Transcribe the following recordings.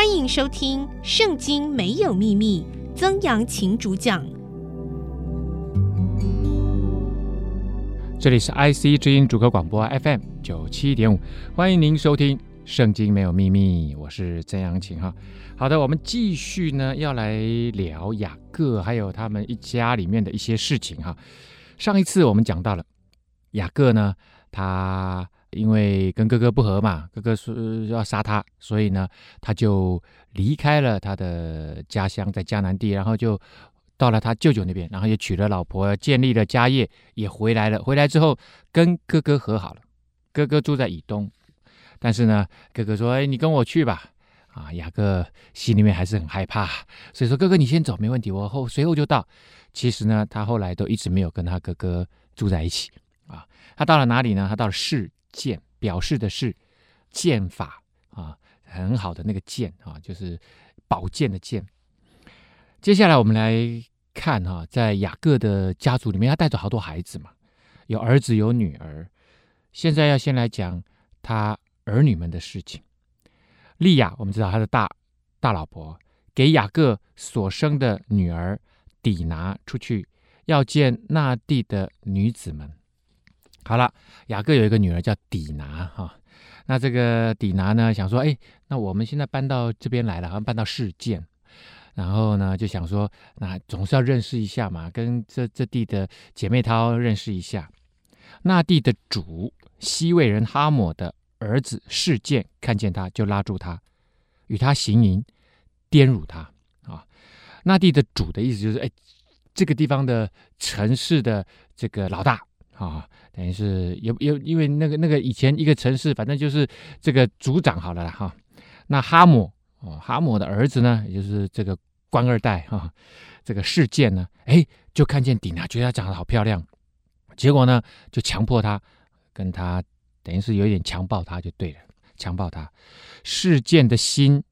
欢迎收听《圣经没有秘密》，曾阳晴主讲。这里是 IC 之音主客广播 FM 九七点五，欢迎您收听《圣经没有秘密》，我是曾阳晴哈。好的，我们继续呢，要来聊雅各还有他们一家里面的一些事情哈。上一次我们讲到了雅各呢，他。因为跟哥哥不和嘛，哥哥说要杀他，所以呢，他就离开了他的家乡，在迦南地，然后就到了他舅舅那边，然后也娶了老婆，建立了家业，也回来了。回来之后，跟哥哥和好了。哥哥住在以东，但是呢，哥哥说：“哎，你跟我去吧。”啊，雅各心里面还是很害怕，所以说：“哥哥，你先走，没问题，我后随后就到。”其实呢，他后来都一直没有跟他哥哥住在一起啊。他到了哪里呢？他到了示剑，表示的是剑法啊，很好的那个剑啊，就是宝剑的剑。接下来我们来看哈、在雅各的家族里面，他带着好多孩子嘛，有儿子有女儿。现在要先来讲他儿女们的事情。利亚，我们知道他的大大老婆，给雅各所生的女儿底拿出去，要见那地的女子们。好了，雅各有一个女儿叫底拿哈，那这个底拿呢，想说，哎，那我们现在搬到这边来了，好像搬到示剑，然后呢就想说，那总是要认识一下嘛，跟这这地的姐妹淘认识一下。那地的主西魏人哈抹的儿子示剑看见他就拉住他，与他行淫，玷辱他啊。那地的主的意思就是，哎，这个地方的城市的这个老大。啊，等于是有有，因为那个那个以前一个城市，反正就是这个族长好了啦哈。那哈姆哦，哈姆的儿子呢，也就是这个官二代哈，这个事件呢，哎，就看见底拿，觉得她长得好漂亮，结果呢，就强迫她跟他，等于是有一点强暴她就对了，强暴她。事件的心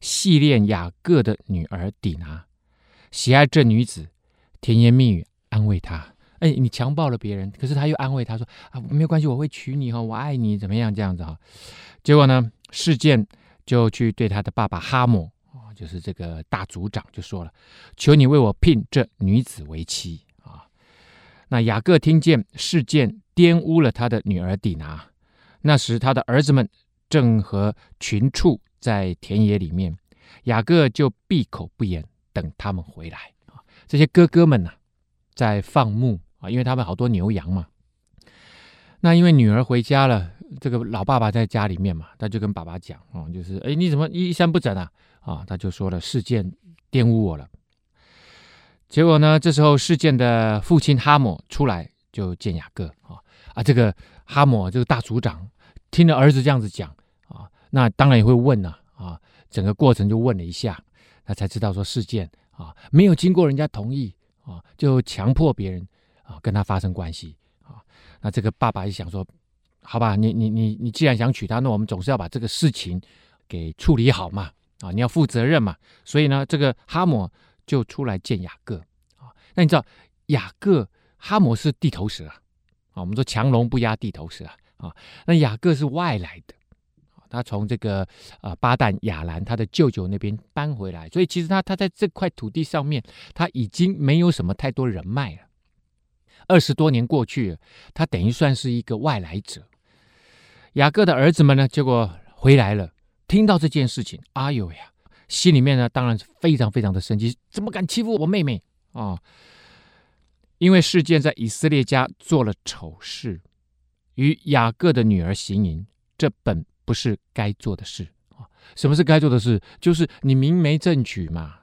细恋雅各的女儿底拿，喜爱这女子，甜言蜜语安慰她。哎，你强暴了别人，可是他又安慰他说：“啊，没有关系，我会娶你哈，我爱你，怎么样？这样子哈。”结果呢，示剑就去对他的爸爸哈姆，啊，就是这个大族长，就说了：“求你为我聘这女子为妻啊。”那雅各听见示剑玷污了他的女儿底拿，那时他的儿子们正和群畜在田野里面，雅各就闭口不言，等他们回来啊。这些哥哥们呢，在放牧。啊，因为他们好多牛羊嘛，那因为女儿回家了，这个老爸爸在家里面嘛，他就跟爸爸讲，哦，就是，哎，你怎么衣衫不整啊？啊，他就说了，事件玷污我了。结果呢，这时候事件的父亲哈姆出来就见雅各，啊啊，这个哈姆这个大族长听了儿子这样子讲，啊，那当然也会问呐，啊，整个过程就问了一下，他才知道说事件啊没有经过人家同意啊，就强迫别人。啊，跟他发生关系啊，那这个爸爸就想说，好吧，你你你你既然想娶她，那我们总是要把这个事情给处理好嘛，啊，你要负责任嘛，所以呢，这个哈姆就出来见雅各啊。那你知道雅各哈姆是地头蛇啊，啊，我们说强龙不压地头蛇啊，啊，那雅各是外来的，他从这个啊巴旦亚兰他的舅舅那边搬回来，所以其实他他在这块土地上面他已经没有什么太多人脉了。二十多年过去了，他等于算是一个外来者。雅各的儿子们呢，结果回来了，听到这件事情，哎呦呀，心里面呢，当然是非常非常的生气，怎么敢欺负我妹妹啊？因为事件在以色列家做了丑事，与雅各的女儿行淫，这本不是该做的事啊。什么是该做的事？就是你明媒正娶嘛，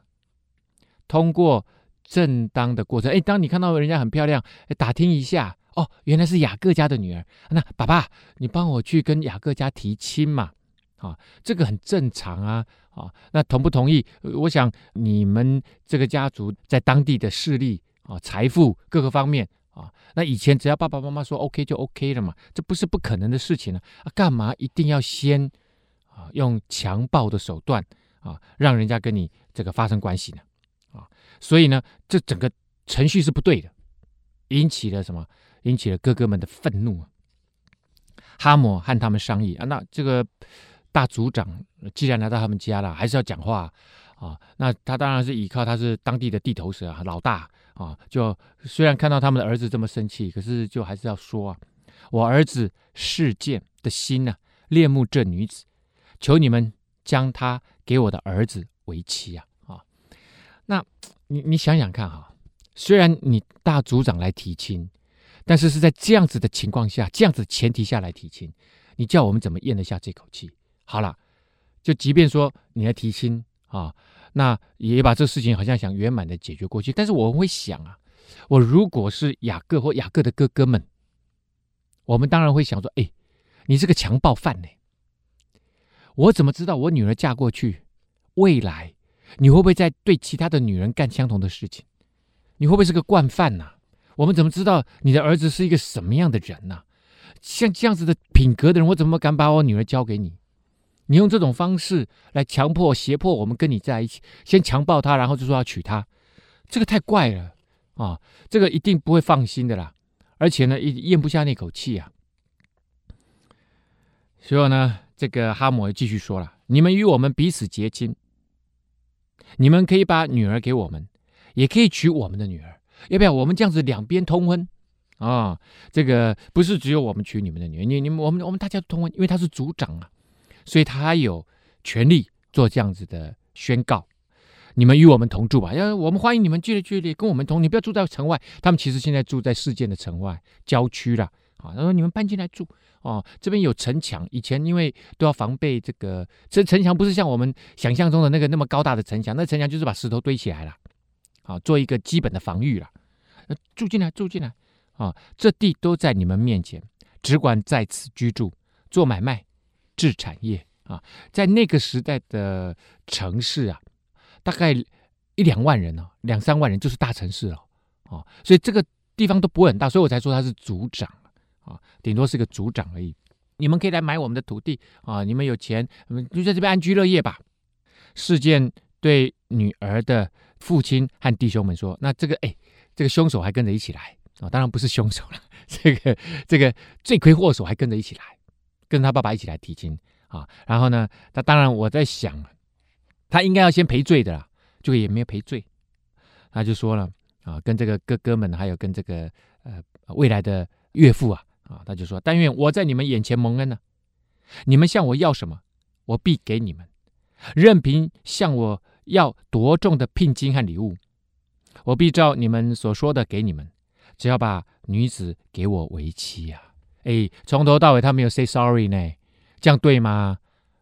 通过。正当的过程，哎，当你看到人家很漂亮，打听一下，哦，原来是雅各家的女儿，那爸爸，你帮我去跟雅各家提亲嘛，啊，这个很正常啊，啊，那同不同意？我想你们这个家族在当地的势力啊、财富各个方面啊，那以前只要爸爸妈妈说 OK 就 OK 了嘛，这不是不可能的事情呢，啊，干嘛一定要先啊用强暴的手段啊，让人家跟你这个发生关系呢？所以呢，这整个程序是不对的，引起了什么？引起了哥哥们的愤怒啊。哈姆和他们商议啊，那这个大族长既然来到他们家了，还是要讲话啊。那他当然是依靠他是当地的地头蛇啊，老大啊。就虽然看到他们的儿子这么生气，可是就还是要说啊，我儿子示剑的心呢、啊，恋慕这女子，求你们将她给我的儿子为妻啊。那你你想想看哈、啊，虽然你大族长来提亲，但是是在这样子的情况下，这样子前提下来提亲，你叫我们怎么咽得下这口气？好了，就即便说你来提亲啊，那也把这事情好像想圆满的解决过去。但是我会想啊，我如果是雅各或雅各的哥哥们，我们当然会想说：哎，你是个强暴犯呢，我怎么知道我女儿嫁过去，未来你会不会在对其他的女人干相同的事情？你会不会是个惯犯呐？我们怎么知道你的儿子是一个什么样的人呢？像这样子的品格的人，我怎么敢把我女儿交给你？你用这种方式来强迫、胁迫我们跟你在一起，先强暴她，然后就说要娶她，这个太怪了啊！这个一定不会放心的啦，而且呢，也咽不下那口气啊。所以呢，这个哈抹继续说了：“你们与我们彼此结亲，你们可以把女儿给我们，也可以娶我们的女儿，要不要？我们这样子两边通婚啊？这个不是只有我们娶你们的女儿，你、你们、我们、我们大家都通婚，因为他是族长啊。”所以他有权利做这样子的宣告：你们与我们同住吧，要我们欢迎你们聚来聚来，跟我们同。你不要住在城外，他们其实现在住在事件的城外郊区了啊。他说：“你们搬进来住哦，这边有城墙。以前因为都要防备这个，这城墙不是像我们想象中的那个那么高大的城墙，那城墙就是把石头堆起来了，啊，做一个基本的防御了。住进来，住进来啊！这地都在你们面前，只管在此居住，做买卖。”制产业啊，在那个时代的城市啊，大概一两万人呢，两三万人就是大城市了啊，所以这个地方都不会很大，所以我才说他是族长啊，顶多是个族长而已。你们可以来买我们的土地啊，你们有钱，你们就在这边安居乐业吧。事件对女儿的父亲和弟兄们说：“那这个哎，这个凶手还跟着一起来啊，当然不是凶手了，这个这个罪魁祸首还跟着一起来。”跟他爸爸一起来提亲啊，然后呢，他当然我在想，他应该要先赔罪的啦，就也没有赔罪，他就说了啊，跟这个哥哥们，还有跟这个呃未来的岳父啊啊，他就说，但愿我在你们眼前蒙恩呢，你们向我要什么，我必给你们，任凭向我要多重的聘金和礼物，我必照你们所说的给你们，只要把女子给我为妻呀。哎，从头到尾他没有 say sorry 呢，这样对吗？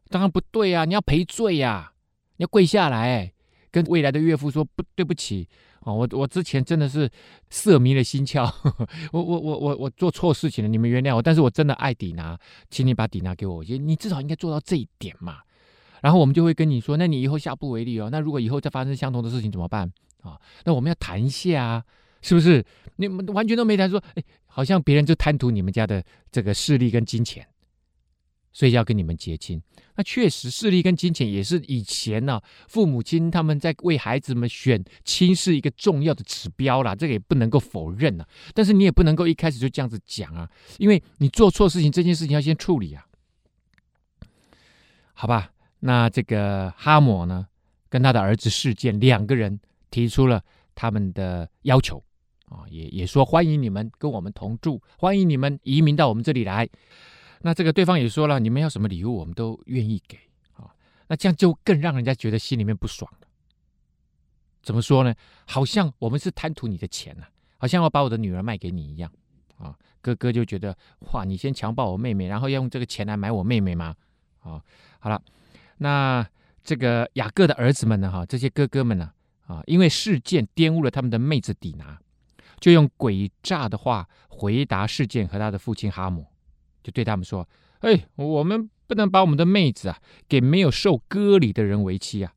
当然不对啊！你要赔罪呀、啊，你要跪下来跟未来的岳父说不对不起我我之前真的是色迷了心窍，我我我我我做错事情了，你们原谅我，但是我真的爱底拿，请你把底拿给我，你至少应该做到这一点嘛。然后我们就会跟你说，那你以后下不为例哦。那如果以后再发生相同的事情怎么办啊、那我们要谈一下啊。是不是你们完全都没谈说？哎，好像别人就贪图你们家的这个势力跟金钱，所以要跟你们结亲。那确实，势力跟金钱也是以前呢、父母亲他们在为孩子们选亲是一个重要的指标啦，这个也不能够否认啊。但是你也不能够一开始就这样子讲啊，因为你做错事情，这件事情要先处理啊。好吧，那这个哈姆呢，跟他的儿子事件两个人提出了他们的要求。啊，也也说欢迎你们跟我们同住，欢迎你们移民到我们这里来。那这个对方也说了，你们要什么礼物，我们都愿意给啊。那这样就更让人家觉得心里面不爽了。怎么说呢？好像我们是贪图你的钱呐、啊，好像要把我的女儿卖给你一样啊。哥哥就觉得哇，你先强暴我妹妹，然后要用这个钱来买我妹妹吗？啊，好了，那这个雅各的儿子们呢？哈，这些哥哥们呢？啊，因为事件玷污了他们的妹子底拿。就用诡诈的话回答事件和他的父亲哈姆，就对他们说：“哎，我们不能把我们的妹子啊给没有受割礼的人为妻啊，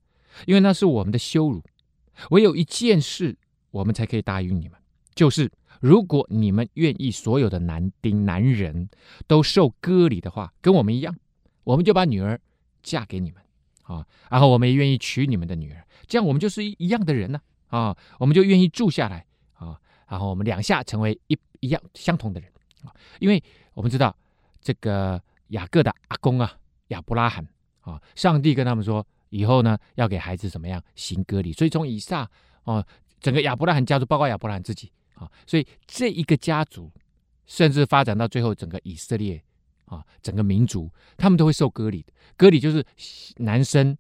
因为那是我们的羞辱。唯有一件事，我们才可以答应你们，就是如果你们愿意所有的男丁男人都受割礼的话，跟我们一样，我们就把女儿嫁给你们啊，然后我们也愿意娶你们的女儿，这样我们就是一一样的人呢啊，我们就愿意住下来啊。”然后我们两下成为一一样相同的人啊，因为我们知道这个雅各的阿公啊亚伯拉罕啊，上帝跟他们说，以后呢要给孩子怎么样行割礼，所以从以撒哦，整个亚伯拉罕家族，包括亚伯拉罕自己啊，所以这一个家族，甚至发展到最后整个以色列啊，整个民族，他们都会受割礼。割礼就是男生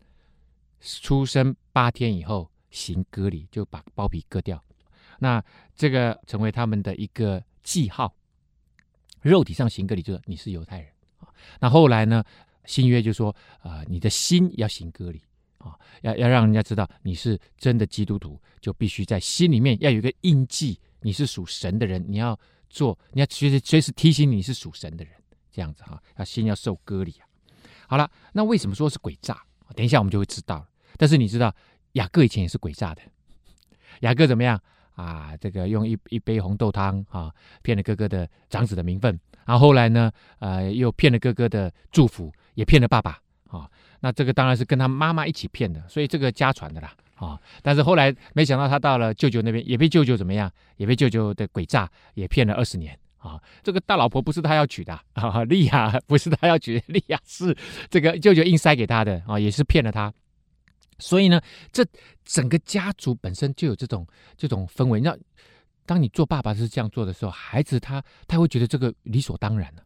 出生八天以后行割礼，就把包皮割掉，那这个成为他们的一个记号。肉体上行割礼就是你是犹太人啊，那后来呢？新约就说啊、你的心要行割礼啊，要要让人家知道你是真的基督徒，就必须在心里面要有一个印记，你是属神的人，你要做，你要随时随时提醒你是属神的人，这样子哈，要心要受割礼啊。好了，那为什么说是诡诈？等一下我们就会知道了。但是你知道雅各以前也是诡诈的，雅各怎么样啊？这个用一一杯红豆汤啊，骗了哥哥的长子的名分，然后后来呢，呃，又骗了哥哥的祝福。也骗了爸爸啊，那这个当然是跟他妈妈一起骗的，所以这个家传的啦啊。但是后来没想到他到了舅舅那边，也被舅舅怎么样，也被舅舅的诡诈也骗了二十年啊。这个大老婆不是他要娶的啊，利亚不是他要娶的，利亚是这个舅舅硬塞给他的啊，也是骗了他。所以呢，这整个家族本身就有这种这种氛围。那当你做爸爸是这样做的时候，孩子他他会觉得这个理所当然了。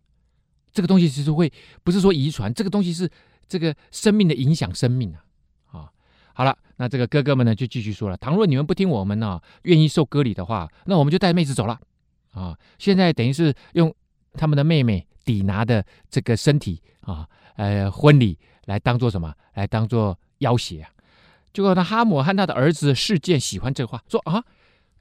这个东西其实会不是说遗传，这个东西是这个生命的影响生命啊！啊，好了，那这个哥哥们呢就继续说了：倘若你们不听我们呢、愿意受割礼的话，那我们就带妹子走了啊！现在等于是用他们的妹妹抵拿的这个身体啊，呃，婚礼来当做什么？来当做要挟啊！结果呢，哈姆和他的儿子示剑喜欢这话，说啊，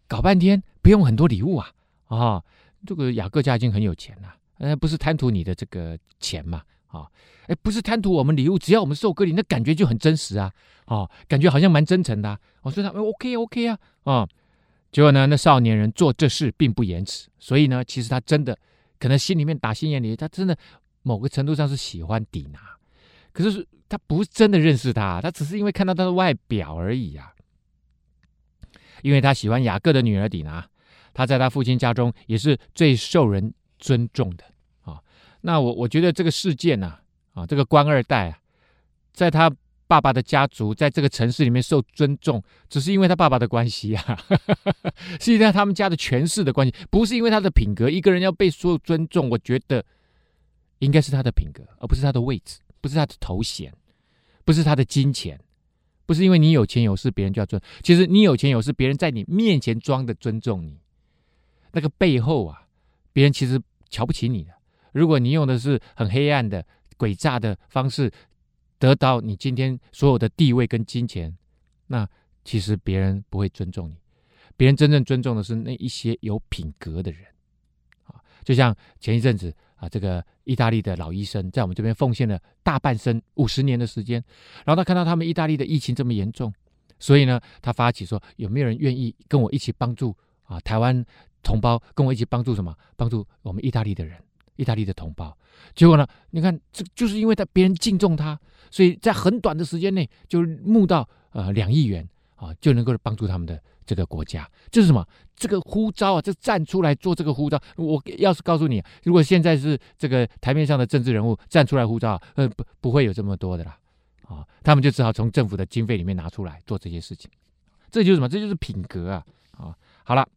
搞半天不用很多礼物啊啊！这个雅各家已经很有钱了。呃，不是贪图你的这个钱嘛？啊、哎，不是贪图我们礼物，只要我们受割礼，那感觉就很真实啊！哦，感觉好像蛮真诚的、啊。我、哦、说他 OK OK 啊，啊、哦，结果呢，那少年人做这事并不延迟，所以呢，其实他真的可能心里面打心眼里，他真的某个程度上是喜欢底拿，可是他不是真的认识他，他只是因为看到他的外表而已啊。因为他喜欢雅各的女儿底拿，他在他父亲家中也是最受人。尊重的啊，那我我觉得这个事件呢，啊，这个官二代啊，在他爸爸的家族，在这个城市里面受尊重，只是因为他爸爸的关系啊，是因为他们家的权势的关系，不是因为他的品格。一个人要被所有尊重，我觉得应该是他的品格，而不是他的位置，不是他的头衔，不是他的金钱，不是因为你有钱有势，别人就要尊。其实你有钱有势，别人在你面前装的尊重你，那个背后啊，别人其实。瞧不起你的，如果你用的是很黑暗的、诡诈的方式得到你今天所有的地位跟金钱，那其实别人不会尊重你。别人真正尊重的是那一些有品格的人啊，就像前一阵子啊，这个意大利的老医生在我们这边奉献了大半生五十年的时间，然后他看到他们意大利的疫情这么严重，所以呢，他发起说有没有人愿意跟我一起帮助啊台湾。同胞跟我一起帮助什么？帮助我们意大利的人，意大利的同胞。结果呢？你看，这就是因为他别人敬重他，所以在很短的时间内就募到呃两亿元啊，就能够帮助他们的这个国家。这是什么？这个呼召啊，这站出来做这个呼召。我要是告诉你，如果现在是这个台面上的政治人物站出来呼召，呃，不不会有这么多的啦啊，他们就只好从政府的经费里面拿出来做这些事情。这就是什么？这就是品格啊啊！好了。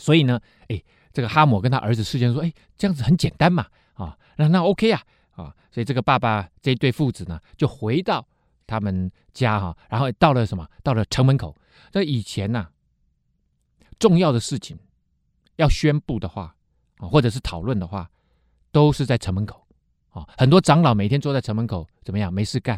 所以呢，哎，这个哈姆跟他儿子事先说，哎，这样子很简单嘛，啊，那那 OK 啊，啊，所以这个爸爸这一对父子呢，就回到他们家哈、然后到了什么？到了城门口。这以前呢、重要的事情要宣布的话，啊，或者是讨论的话，都是在城门口，啊，很多长老每天坐在城门口，怎么样？没事干，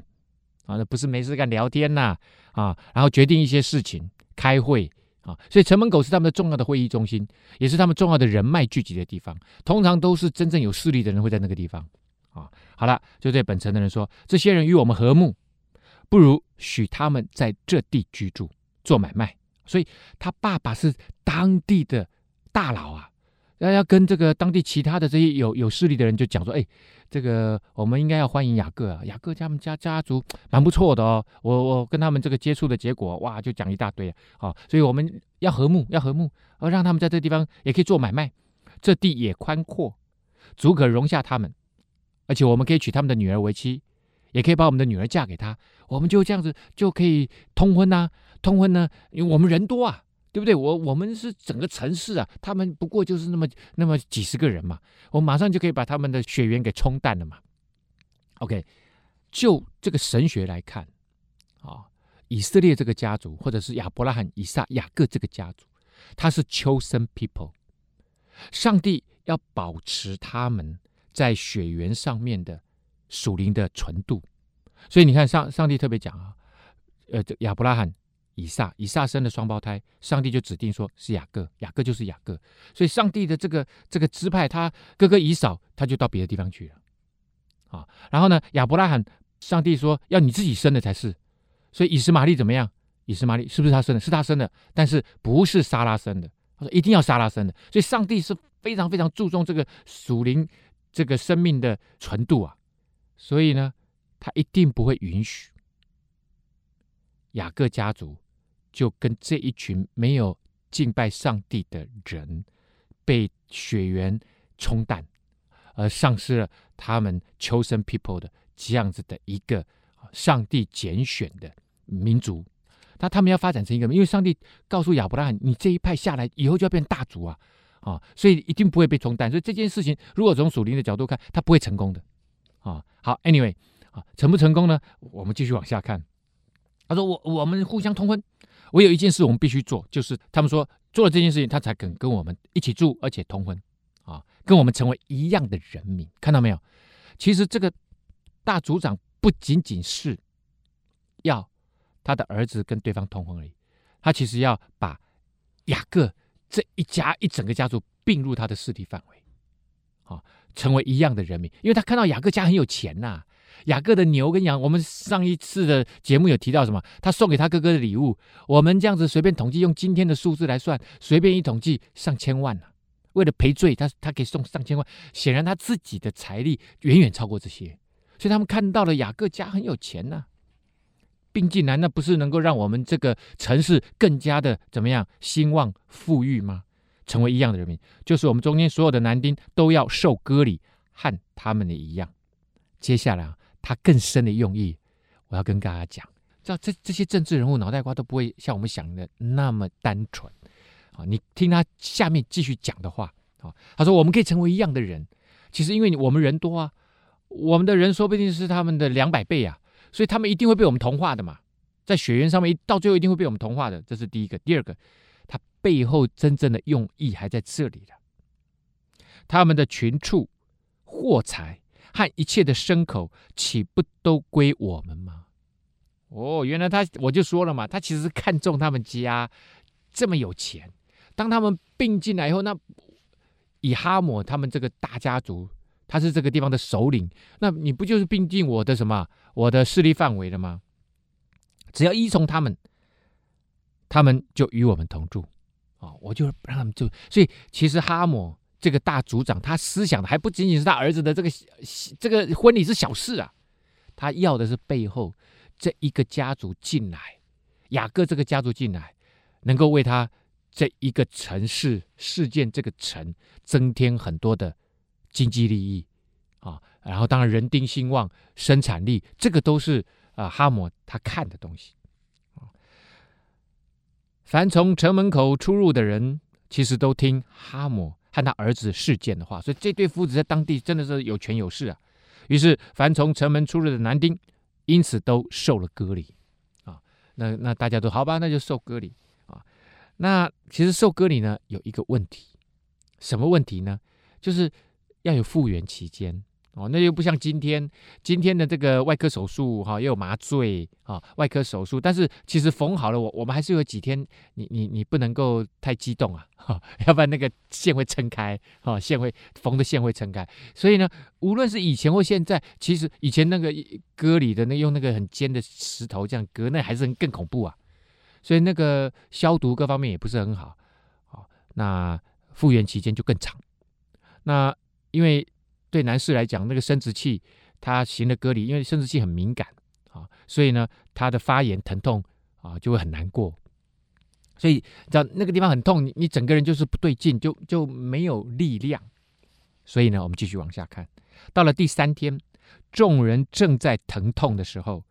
啊，那不是没事干，聊天呐，啊，然后决定一些事情，开会。啊，所以城门口是他们的重要的会议中心，也是他们重要的人脉聚集的地方。通常都是真正有势力的人会在那个地方。啊，好了，就对本城的人说：这些人与我们和睦，不如许他们在这地居住，做买卖。所以他爸爸是当地的大佬啊。要要跟这个当地其他的这些有有势力的人就讲说，哎，这个我们应该要欢迎雅各啊，雅各他们家家族 蛮不错的哦，我我跟他们这个接触的结果，哇，就讲一大堆啊，好，所以我们要和睦，要和睦，而让他们在这地方也可以做买卖，这地也宽阔，足可容下他们，而且我们可以娶他们的女儿为妻，也可以把我们的女儿嫁给他，我们就这样子就可以通婚呐、啊。通婚呢，因为我们人多啊，对不对？我我们是整个城市啊，他们不过就是那么那么几十个人嘛，我马上就可以把他们的血缘给冲淡了嘛。OK，就这个神学来看，啊，以色列这个家族，或者是亚伯拉罕、以撒、雅各这个家族，他是 chosen people，上帝要保持他们在血缘上面的属灵的纯度，所以你看上上帝特别讲啊，呃，这亚伯拉罕。以撒，以撒生的双胞胎，上帝就指定说是雅各，雅各就是雅各，所以上帝的这个这个支派，他哥哥以扫，他就到别的地方去了，啊，然后呢，亚伯拉罕，上帝说要你自己生的才是，所以以实玛利怎么样？以实玛利是不是他生的？是他生的，但是不是撒拉生的？他说一定要撒拉生的，所以上帝是非常非常注重这个属灵这个生命的纯度啊，所以呢，他一定不会允许雅各家族。就跟这一群没有敬拜上帝的人被血缘冲淡，而丧失了他们 chosen people 的这样子的一个上帝拣选的民族，那他们要发展成一个，因为上帝告诉亚伯拉罕，你这一派下来以后就要变大族啊，啊，所以一定不会被冲淡。所以这件事情，如果从属灵的角度看，他不会成功的啊。好，anyway，啊，成不成功呢？我们继续往下看。他说：“我我们互相通婚。”我有一件事我们必须做，就是他们说做了这件事情，他才肯跟我们一起住，而且通婚，啊，跟我们成为一样的人民。看到没有？其实这个大族长不仅仅是要他的儿子跟对方通婚而已，他其实要把雅各这一家一整个家族并入他的势力范围，啊，成为一样的人民，因为他看到雅各家很有钱呐、雅各的牛跟羊，我们上一次的节目有提到什么？他送给他哥哥的礼物，我们这样子随便统计，用今天的数字来算，随便一统计上千万了、啊。为了赔罪，他他可以送上千万，显然他自己的财力远远超过这些，所以他们看到了雅各家很有钱呐、啊，并进来，那不是能够让我们这个城市更加的怎么样兴旺富裕吗？成为一样的人民，就是我们中间所有的男丁都要受割礼，和他们的一样。接下来啊。他更深的用意，我要跟大家讲，知道这这些政治人物脑袋瓜都不会像我们想的那么单纯啊！你听他下面继续讲的话啊，他说我们可以成为一样的人，其实因为我们人多啊，我们的人说不定是他们的两百倍啊，所以他们一定会被我们同化的嘛，在血缘上面到最后一定会被我们同化的，这是第一个。第二个，背后真正的用意还在这里的，他们的群畜、货财。和一切的牲口，岂不都归我们吗？哦，原来他我就说了嘛，他其实是看中他们家这么有钱。当他们并进来以后，那以哈姆他们这个大家族，他是这个地方的首领，那你不就是并进我的什么我的势力范围了吗？只要依从他们，他们就与我们同住啊、哦！我就让他们住。所以其实哈姆。这个大族长，他思想的还不仅仅是他儿子的这个这个婚礼是小事啊，他要的是背后这一个家族进来，雅各这个家族进来，能够为他这一个城市事件这个城增添很多的经济利益啊，然后当然人丁兴旺，生产力，这个都是啊哈姆他看的东西。凡从城门口出入的人，其实都听哈姆。和他儿子事件的话，所以这对父子在当地真的是有权有势啊。于是，凡从城门出入的男丁，因此都受了割礼啊。那那大家都好吧，那就受割礼啊。那其实受割礼呢，有一个问题，什么问题呢？就是要有复原期间。哦，那又不像今天，今天的这个外科手术哈，又有麻醉啊，外科手术。但是其实缝好了，我我们还是有几天，你你你不能够太激动啊，哈，要不然那个线会撑开，哈，线会缝的线会撑开。所以呢，无论是以前或现在，其实以前那个割礼的那用那个很尖的石头这样割，那还是更恐怖啊。所以那个消毒各方面也不是很好，好，那复原期间就更长。那因为。对男士来讲，那个生殖器他行了隔离，因为生殖器很敏感啊，所以呢，他的发炎疼痛啊就会很难过。所以，只要那个地方很痛，你整个人就是不对劲，就就没有力量。所以呢，我们继续往下看，到了第三天，众人正在疼痛的时候，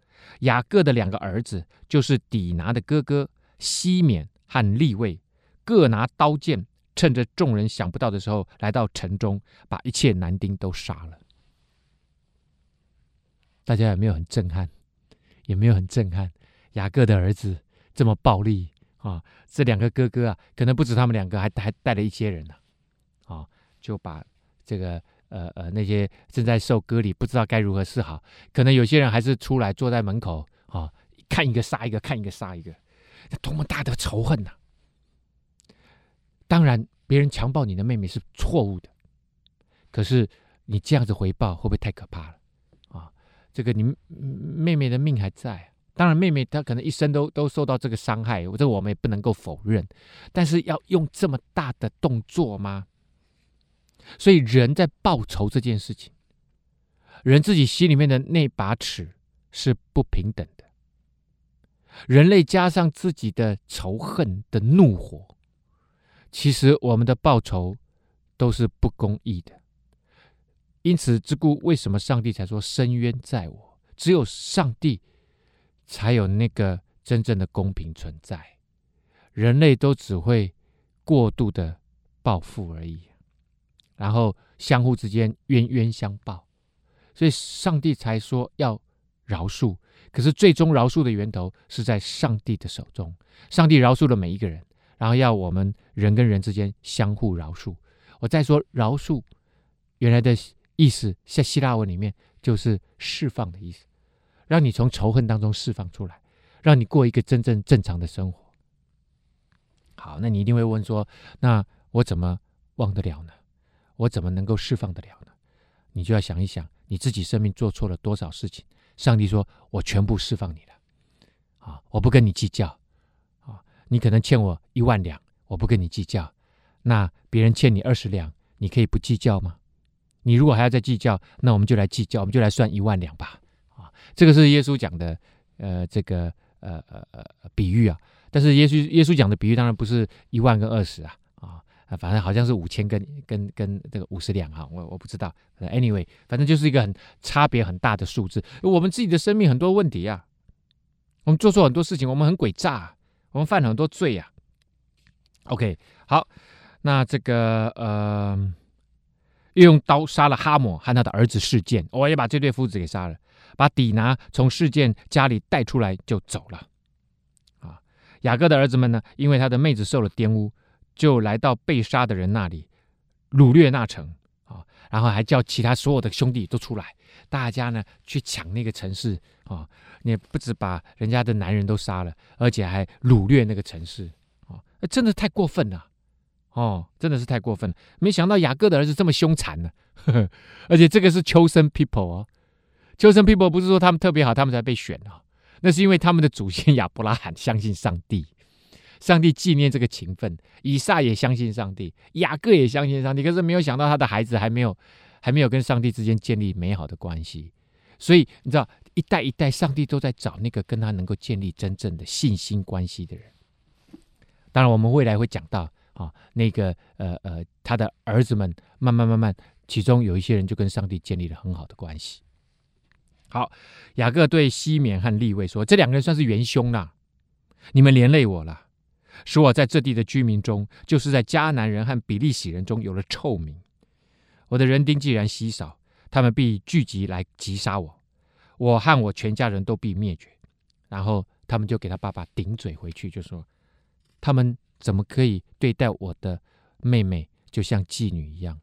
雅各的两个儿子，就是底拿的哥哥西缅和利未，各拿刀剑，趁着众人想不到的时候，来到城中，把一切男丁都杀了。大家有没有很震撼？有没有很震撼？雅各的儿子这么暴力啊！这两个哥哥啊，可能不止他们两个，还还带了一些人呢、啊，就把这个。呃呃，那些正在受割礼，不知道该如何是好。可能有些人还是出来坐在门口啊、看一个杀一个，看一个杀一个，那多么大的仇恨呐、当然，别人强暴你的妹妹是错误的，可是你这样子回报会不会太可怕了啊、这个你妹妹的命还在，当然妹妹她可能一生都都受到这个伤害，这我们也不能够否认。但是要用这么大的动作吗？所以，人在报仇这件事情，人自己心里面的那把尺是不平等的。人类加上自己的仇恨的怒火，其实我们的报仇都是不公义的。因此，之故为什么上帝才说伸冤在我？只有上帝才有那个真正的公平存在，人类都只会过度的报复而已。然后相互之间冤冤相报，所以上帝才说要饶恕。可是最终饶恕的源头是在上帝的手中。上帝饶恕了每一个人，然后要我们人跟人之间相互饶恕。我再说饶恕，原来的意思在希腊文里面就是释放的意思，让你从仇恨当中释放出来，让你过一个真正正常的生活。好，那你一定会问说，那我怎么忘得了呢？我怎么能够释放得了呢？你就要想一想，你自己生命做错了多少事情？上帝说：“我全部释放你了，啊，我不跟你计较，你可能欠我一万两，我不跟你计较。那别人欠你二十两，你可以不计较吗？你如果还要再计较，那我们就来计较，我们就来算一万两吧。啊，这个是耶稣讲的，呃，这个呃呃呃比喻啊。但是耶稣耶稣讲的比喻当然不是一万跟二十啊。”啊，反正好像是五千跟跟跟这个五十两哈，我我不知道。Anyway，反正就是一个很差别很大的数字。我们自己的生命很多问题、啊，我们做错很多事情，我们很诡诈，我们犯了很多罪呀、OK，好，那这个呃，又用刀杀了哈姆和他的儿子事件，我也把这对夫子给杀了，把底拿从事件家里带出来就走了。啊，雅各的儿子们呢，因为他的妹子受了玷污。就来到被杀的人那里，掳掠那城，然后还叫其他所有的兄弟都出来，大家呢去抢那个城市啊，你不止把人家的男人都杀了，而且还掳掠那个城市啊，真的太过分了哦，真的是太过分了。没想到雅各的儿子这么凶残呢，呵呵，而且这个是 chosen people 哦，chosen people 不是说他们特别好，他们才被选啊，那是因为他们的祖先亚伯拉罕相信上帝。上帝纪念这个情分，以撒也相信上帝，雅各也相信上帝。可是没有想到他的孩子还没有，还没有跟上帝之间建立美好的关系。所以你知道，一代一代，上帝都在找那个跟他能够建立真正的信心关系的人。当然，我们未来会讲到啊，那个呃呃，他的儿子们慢慢慢慢，其中有一些人就跟上帝建立了很好的关系。好，雅各对西缅和利未说：“这两个人算是元凶啦，你们连累我了。”使我在这地的居民中，就是在迦南人和比利洗人中有了臭名。我的人丁既然稀少，他们必聚集来击杀我，我和我全家人都必灭绝。然后他们就给他爸爸顶嘴回去，就说：他们怎么可以对待我的妹妹，就像妓女一样？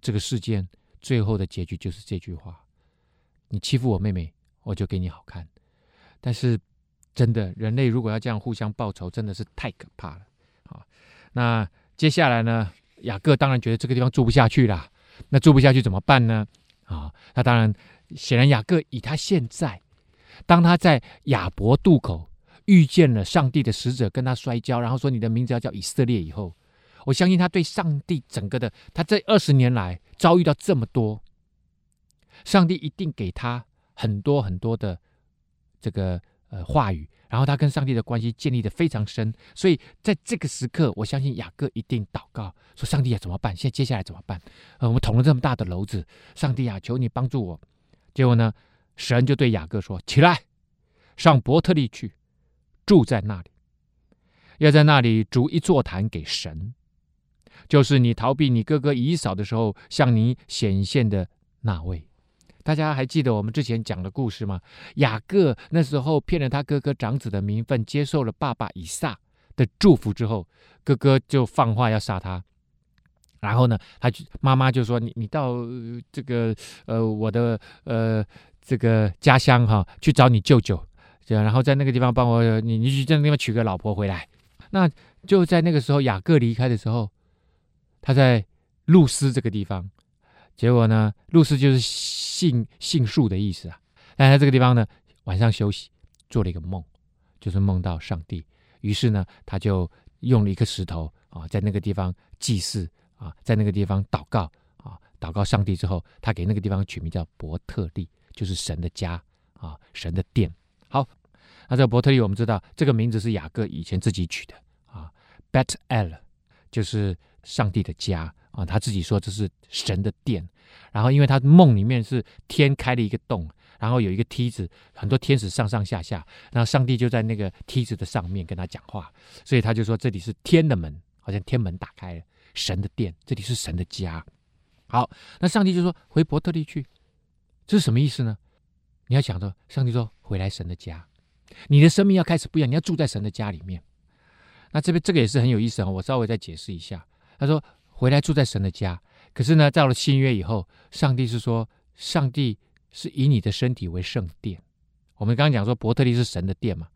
这个事件最后的结局就是这句话：你欺负我妹妹，我就给你好看。但是。真的，人类如果要这样互相报仇，真的是太可怕了。好，那接下来呢？雅各当然觉得这个地方住不下去了。那住不下去怎么办呢？啊，那当然，显然雅各以他现在，当他在雅博渡口遇见了上帝的使者，跟他摔跤，然后说你的名字要叫以色列以后，我相信他对上帝整个的，他这二十年来遭遇到这么多，上帝一定给他很多很多的这个。呃，话语，然后他跟上帝的关系建立的非常深，所以在这个时刻，我相信雅各一定祷告说：“上帝啊，怎么办？现在接下来怎么办？呃，我们捅了这么大的篓子，上帝啊，求你帮助我结果呢，神就对雅各说：“起来，上伯特利去，住在那里，要在那里筑一座坛给神，就是你逃避你哥哥以嫂的时候向你显现的那位。”大家还记得我们之前讲的故事吗？雅各那时候骗了他哥哥长子的名分，接受了爸爸以撒的祝福之后，哥哥就放话要杀他。然后呢，他就妈妈就说：“你你到这个呃我的呃这个家乡哈，去找你舅舅，然后在那个地方帮我，你你去在那地方娶个老婆回来。”那就在那个时候，雅各离开的时候，他在路斯这个地方。结果呢，路斯就是杏杏树的意思啊。但在这个地方呢，晚上休息，做了一个梦，就是梦到上帝。于是呢，他就用了一颗石头啊，在那个地方祭祀啊，在那个地方祷告啊，祷告上帝之后，他给那个地方取名叫伯特利，就是神的家啊，神的殿。好，那这伯特利，我们知道这个名字是雅各以前自己取的啊，Bet-El，就是上帝的家。啊，他自己说这是神的殿，然后因为他梦里面是天开了一个洞，然后有一个梯子，很多天使上上下下，然后上帝就在那个梯子的上面跟他讲话，所以他就说这里是天的门，好像天门打开了，神的殿，这里是神的家。好，那上帝就说回伯特利去，这是什么意思呢？你要想着，上帝说回来神的家，你的生命要开始不一样，你要住在神的家里面。那这边这个也是很有意思啊，我稍微再解释一下，他说。回来住在神的家，可是呢，到了新约以后，上帝是说，上帝是以你的身体为圣殿。我们刚刚讲说，伯特利是神的殿嘛，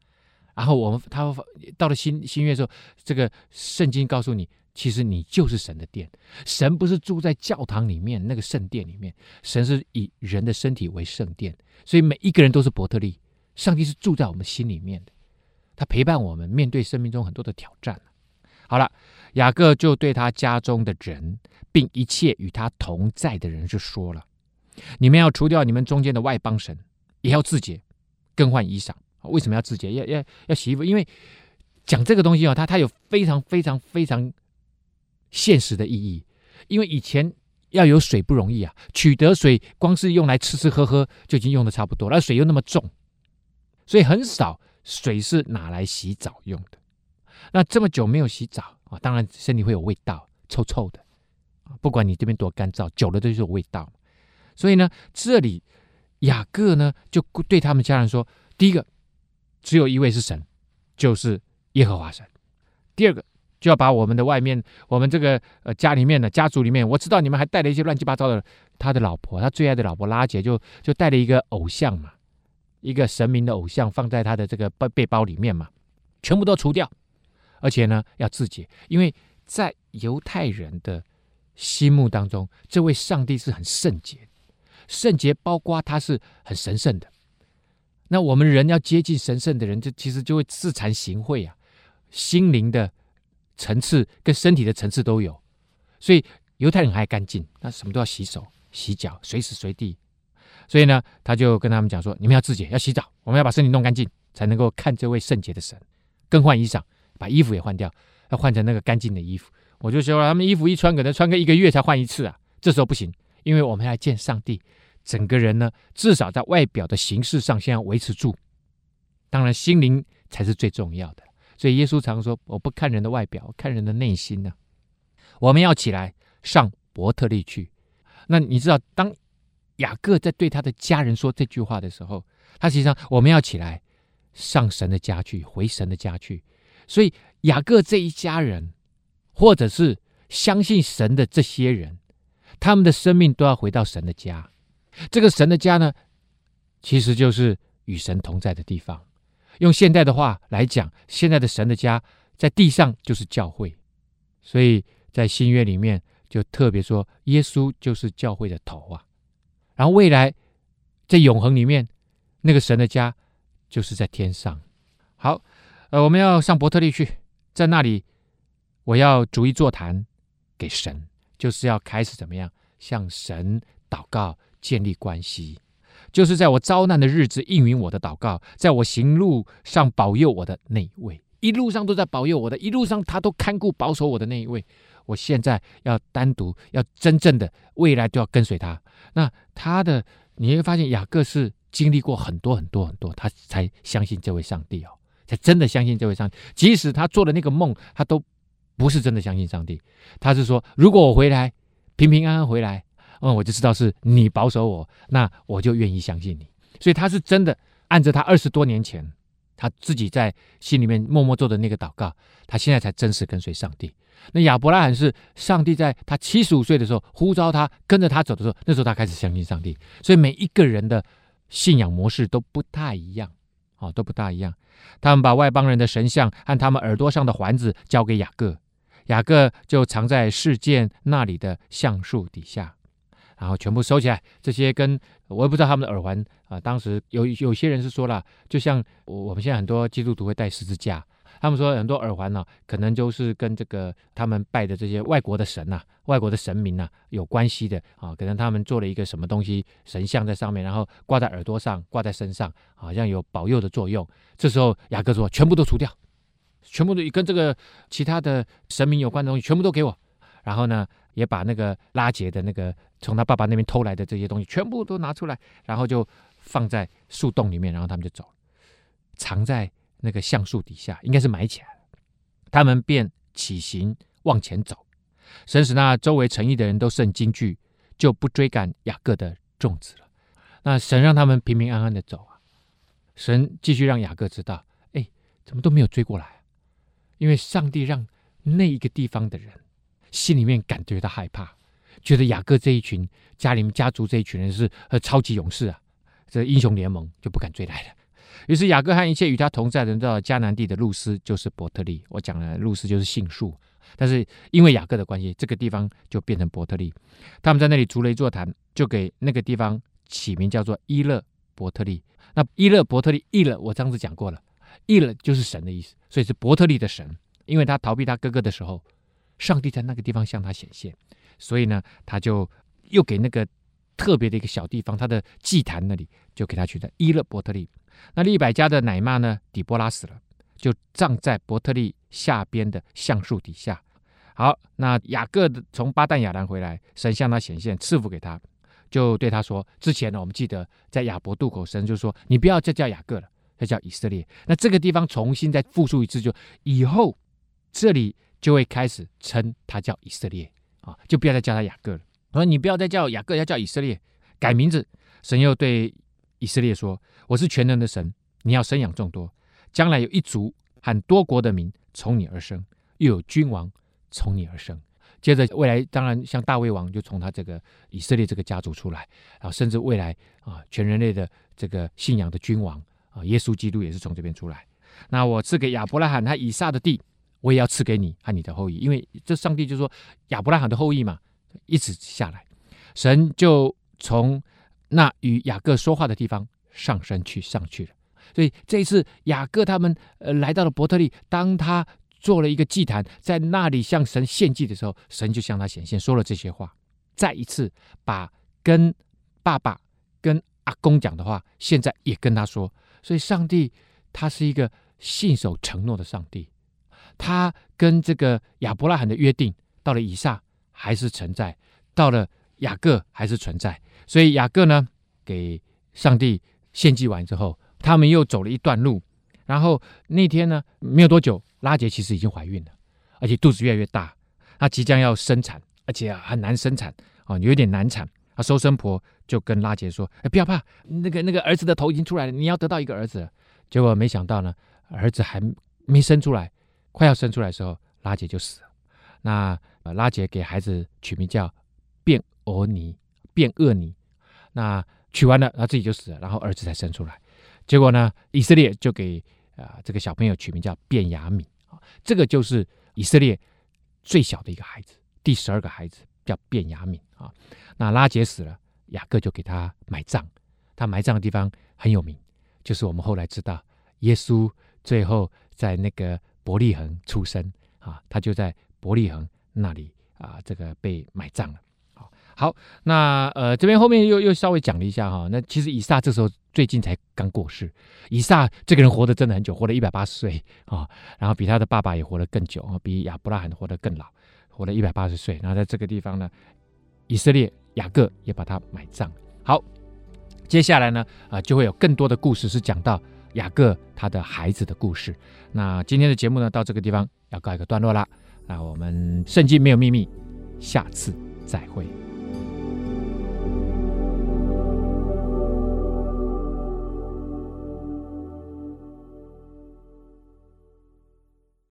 然后我们他到了新新约的时候，这个圣经告诉你，其实你就是神的殿。神不是住在教堂里面那个圣殿里面，神是以人的身体为圣殿，所以每一个人都是伯特利。上帝是住在我们心里面的，他陪伴我们面对生命中很多的挑战。好了。雅各就对他家中的人，并一切与他同在的人就说了：“你们要除掉你们中间的外邦神，也要自洁，更换衣裳。为什么要自洁？要要要洗衣服？因为讲这个东西啊，它它有非常非常非常现实的意义。因为以前要有水不容易啊，取得水光是用来吃吃喝喝就已经用的差不多了，水又那么重，所以很少水是拿来洗澡用的。那这么久没有洗澡。”啊当然，身体会有味道，臭臭的啊！不管你这边多干燥，久了都是有味道。所以呢，这里雅各呢就对他们家人说：第一个，只有一位是神，就是耶和华神；第二个，就要把我们的外面，我们这个呃家里面的家族里面，我知道你们还带了一些乱七八糟的，他的老婆，他最爱的老婆拉姐，就就带了一个偶像嘛，一个神明的偶像放在他的这个背背包里面嘛，全部都除掉。而且呢，要自洁，因为在犹太人的心目当中，这位上帝是很圣洁，圣洁包括他是很神圣的。那我们人要接近神圣的人，就其实就会自惭形秽啊，心灵的层次跟身体的层次都有。所以犹太人很爱干净，那什么都要洗手、洗脚，随时随地。所以呢，他就跟他们讲说：你们要自洁，要洗澡，我们要把身体弄干净，才能够看这位圣洁的神，更换衣裳。把衣服也换掉，要换成那个干净的衣服。我就说了，他们衣服一穿，可能穿个一个月才换一次啊。这时候不行，因为我们要见上帝，整个人呢，至少在外表的形式上先要维持住。当然，心灵才是最重要的。所以耶稣常说：“我不看人的外表，看人的内心呢。”我们要起来上伯特利去。那你知道，当雅各在对他的家人说这句话的时候，他实际上我们要起来上神的家去，回神的家去。所以雅各这一家人，或者是相信神的这些人，他们的生命都要回到神的家。这个神的家呢，其实就是与神同在的地方。用现代的话来讲，现在的神的家在地上就是教会。所以在新约里面就特别说，耶稣就是教会的头啊。然后未来在永恒里面，那个神的家就是在天上。好。呃，我们要上伯特利去，在那里，我要逐一座谈给神，就是要开始怎么样向神祷告，建立关系，就是在我遭难的日子应允我的祷告，在我行路上保佑我的那一位，一路上都在保佑我的，一路上他都看顾保守我的那一位，我现在要单独要真正的未来都要跟随他，那他的你会发现雅各是经历过很多很多很多，他才相信这位上帝哦，才真的相信这位上帝。即使他做的那个梦，他都不是真的相信上帝。他是说，如果我回来平平安安回来，嗯，我就知道是你保守我，那我就愿意相信你。所以他是真的按着他二十多年前他自己在心里面默默做的那个祷告，他现在才真实跟随上帝。那亚伯拉罕是上帝在他七十五岁的时候呼召他跟着他走的时候，那时候他开始相信上帝。所以每一个人的信仰模式都不太一样，哦，都不大一样。他们把外邦人的神像和他们耳朵上的环子交给雅各，雅各就藏在事件那里的橡树底下，然后全部收起来。这些跟我也不知道他们的耳环啊，当时有有些人是说了，就像我们现在很多基督徒会带十字架。他们说很多耳环呢、啊，可能就是跟这个他们拜的这些外国的神呐、外国的神明呐、有关系的啊。可能他们做了一个什么东西神像在上面，然后挂在耳朵上、挂在身上，好像有保佑的作用。这时候雅各说：“全部都除掉，全部都跟这个其他的神明有关的东西全部都给我。”然后呢，也把那个拉杰的那个从他爸爸那边偷来的这些东西全部都拿出来，然后就放在树洞里面，然后他们就走，藏在。那个橡树底下应该是埋起来了，他们便起行往前走。神使那周围城邑的人都甚惊惧，就不追赶雅各的众子了。那神让他们平平安安的走啊。神继续让雅各知道，哎，怎么都没有追过来啊？因为上帝让那一个地方的人心里面感觉到害怕，觉得雅各这一群家里面家族这一群人是呃超级勇士啊，这英雄联盟就不敢追来了。于是雅各和一切与他同在的人到了迦南地的路斯，就是伯特利。我讲了，路斯就是杏树，但是因为雅各的关系，这个地方就变成伯特利。他们在那里筑了一座坛，就给那个地方起名叫做伊勒伯特利。那伊勒伯特利，伊勒我上次讲过了，伊勒就是神的意思，所以是伯特利的神。因为他逃避他哥哥的时候，上帝在那个地方向他显现，所以呢，他就又给那个特别的一个小地方，他的祭坛那里就给他取的伊勒伯特利。那利百加的奶妈呢？底波拉死了，就葬在伯特利下边的橡树底下。好，那雅各从巴旦亚兰回来，神向他显现，赐福给他，就对他说：“之前呢，我们记得在亚伯渡口，神就说你不要再叫雅各了，再叫以色列。那这个地方重新再复述一次，就以后这里就会开始称他叫以色列啊，就不要再叫他雅各了。我说你不要再叫雅各，要叫以色列，改名字。神又对。”以色列说：“我是全能的神，你要生养众多，将来有一族和多国的民从你而生，又有君王从你而生。接着未来当然像大卫王就从他这个以色列这个家族出来，然后甚至未来啊全人类的这个信仰的君王啊耶稣基督也是从这边出来。那我赐给亚伯拉罕和以撒的地，我也要赐给你和你的后裔，因为这上帝就说亚伯拉罕的后裔嘛，一直下来，神就从。”那与雅各说话的地方上山去上去了，所以这一次雅各他们呃来到了伯特利，当他做了一个祭坛，在那里向神献祭的时候，神就向他显现，说了这些话，再一次把跟爸爸跟阿公讲的话，现在也跟他说。所以上帝他是一个信守承诺的上帝，他跟这个亚伯拉罕的约定，到了以撒还是存在，到了雅各还是存在。所以雅各呢，给上帝献祭完之后，他们又走了一段路。然后那天呢，没有多久，拉杰其实已经怀孕了，而且肚子越来越大，她即将要生产，而且很难生产啊，有点难产。啊，收生婆就跟拉杰说：“哎，不要怕，那个那个儿子的头已经出来了，你要得到一个儿子。”结果没想到呢，儿子还没生出来，快要生出来的时候，拉杰就死了。那拉杰给孩子取名叫便俄尼。便厄尼，那取完了，他自己就死了，然后儿子才生出来。结果呢，以色列就给啊、这个小朋友取名叫便雅悯啊，这个就是以色列最小的一个孩子，第十二个孩子叫便雅悯啊。那拉结死了，雅各就给他埋葬，他埋葬的地方很有名，就是我们后来知道耶稣最后在那个伯利恒出生啊，他就在伯利恒那里啊，这个被埋葬了。好，那呃这边后面又又稍微讲了一下哈，那其实以撒这时候最近才刚过世，以撒这个人活得真的很久，活了一百八十岁啊，然后比他的爸爸也活得更久啊，比亚伯拉罕活得更老，活了一百八十岁。然后在这个地方呢，以色列雅各也把他埋葬。好，接下来呢，啊、就会有更多的故事是讲到雅各他的孩子的故事。那今天的节目呢，到这个地方要告一个段落啦。那我们圣经没有秘密，下次再会。